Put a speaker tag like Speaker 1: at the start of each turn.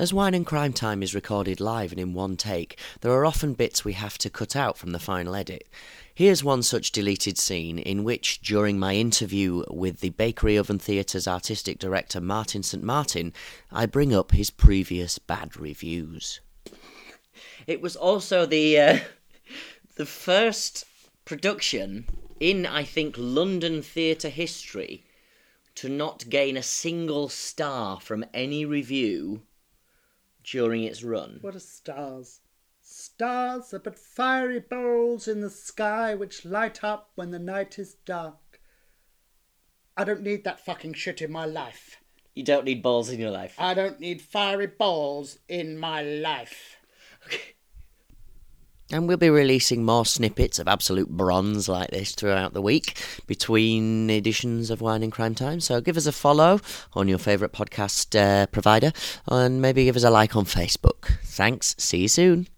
Speaker 1: As Wine and Crime Time is recorded live and in one take, there are often bits we have to cut out from the final edit. Here's one such deleted scene in which, during my interview with the Bakery Oven Theatre's artistic director Martin St. Martin, I bring up his previous bad reviews. It was also the uh, the first production in, I think, London theatre history to not gain a single star from any review during its run.
Speaker 2: What are stars? Stars are but fiery balls in the sky which light up when the night is dark. I don't need that fucking shit in my life.
Speaker 1: You don't need balls in your life.
Speaker 2: I don't need fiery balls in my life.
Speaker 1: And we'll be releasing more snippets of absolute bronze like this throughout the week between editions of Wine and Crime Time. So give us a follow on your favourite podcast uh, provider and maybe give us a like on Facebook. Thanks. See you soon.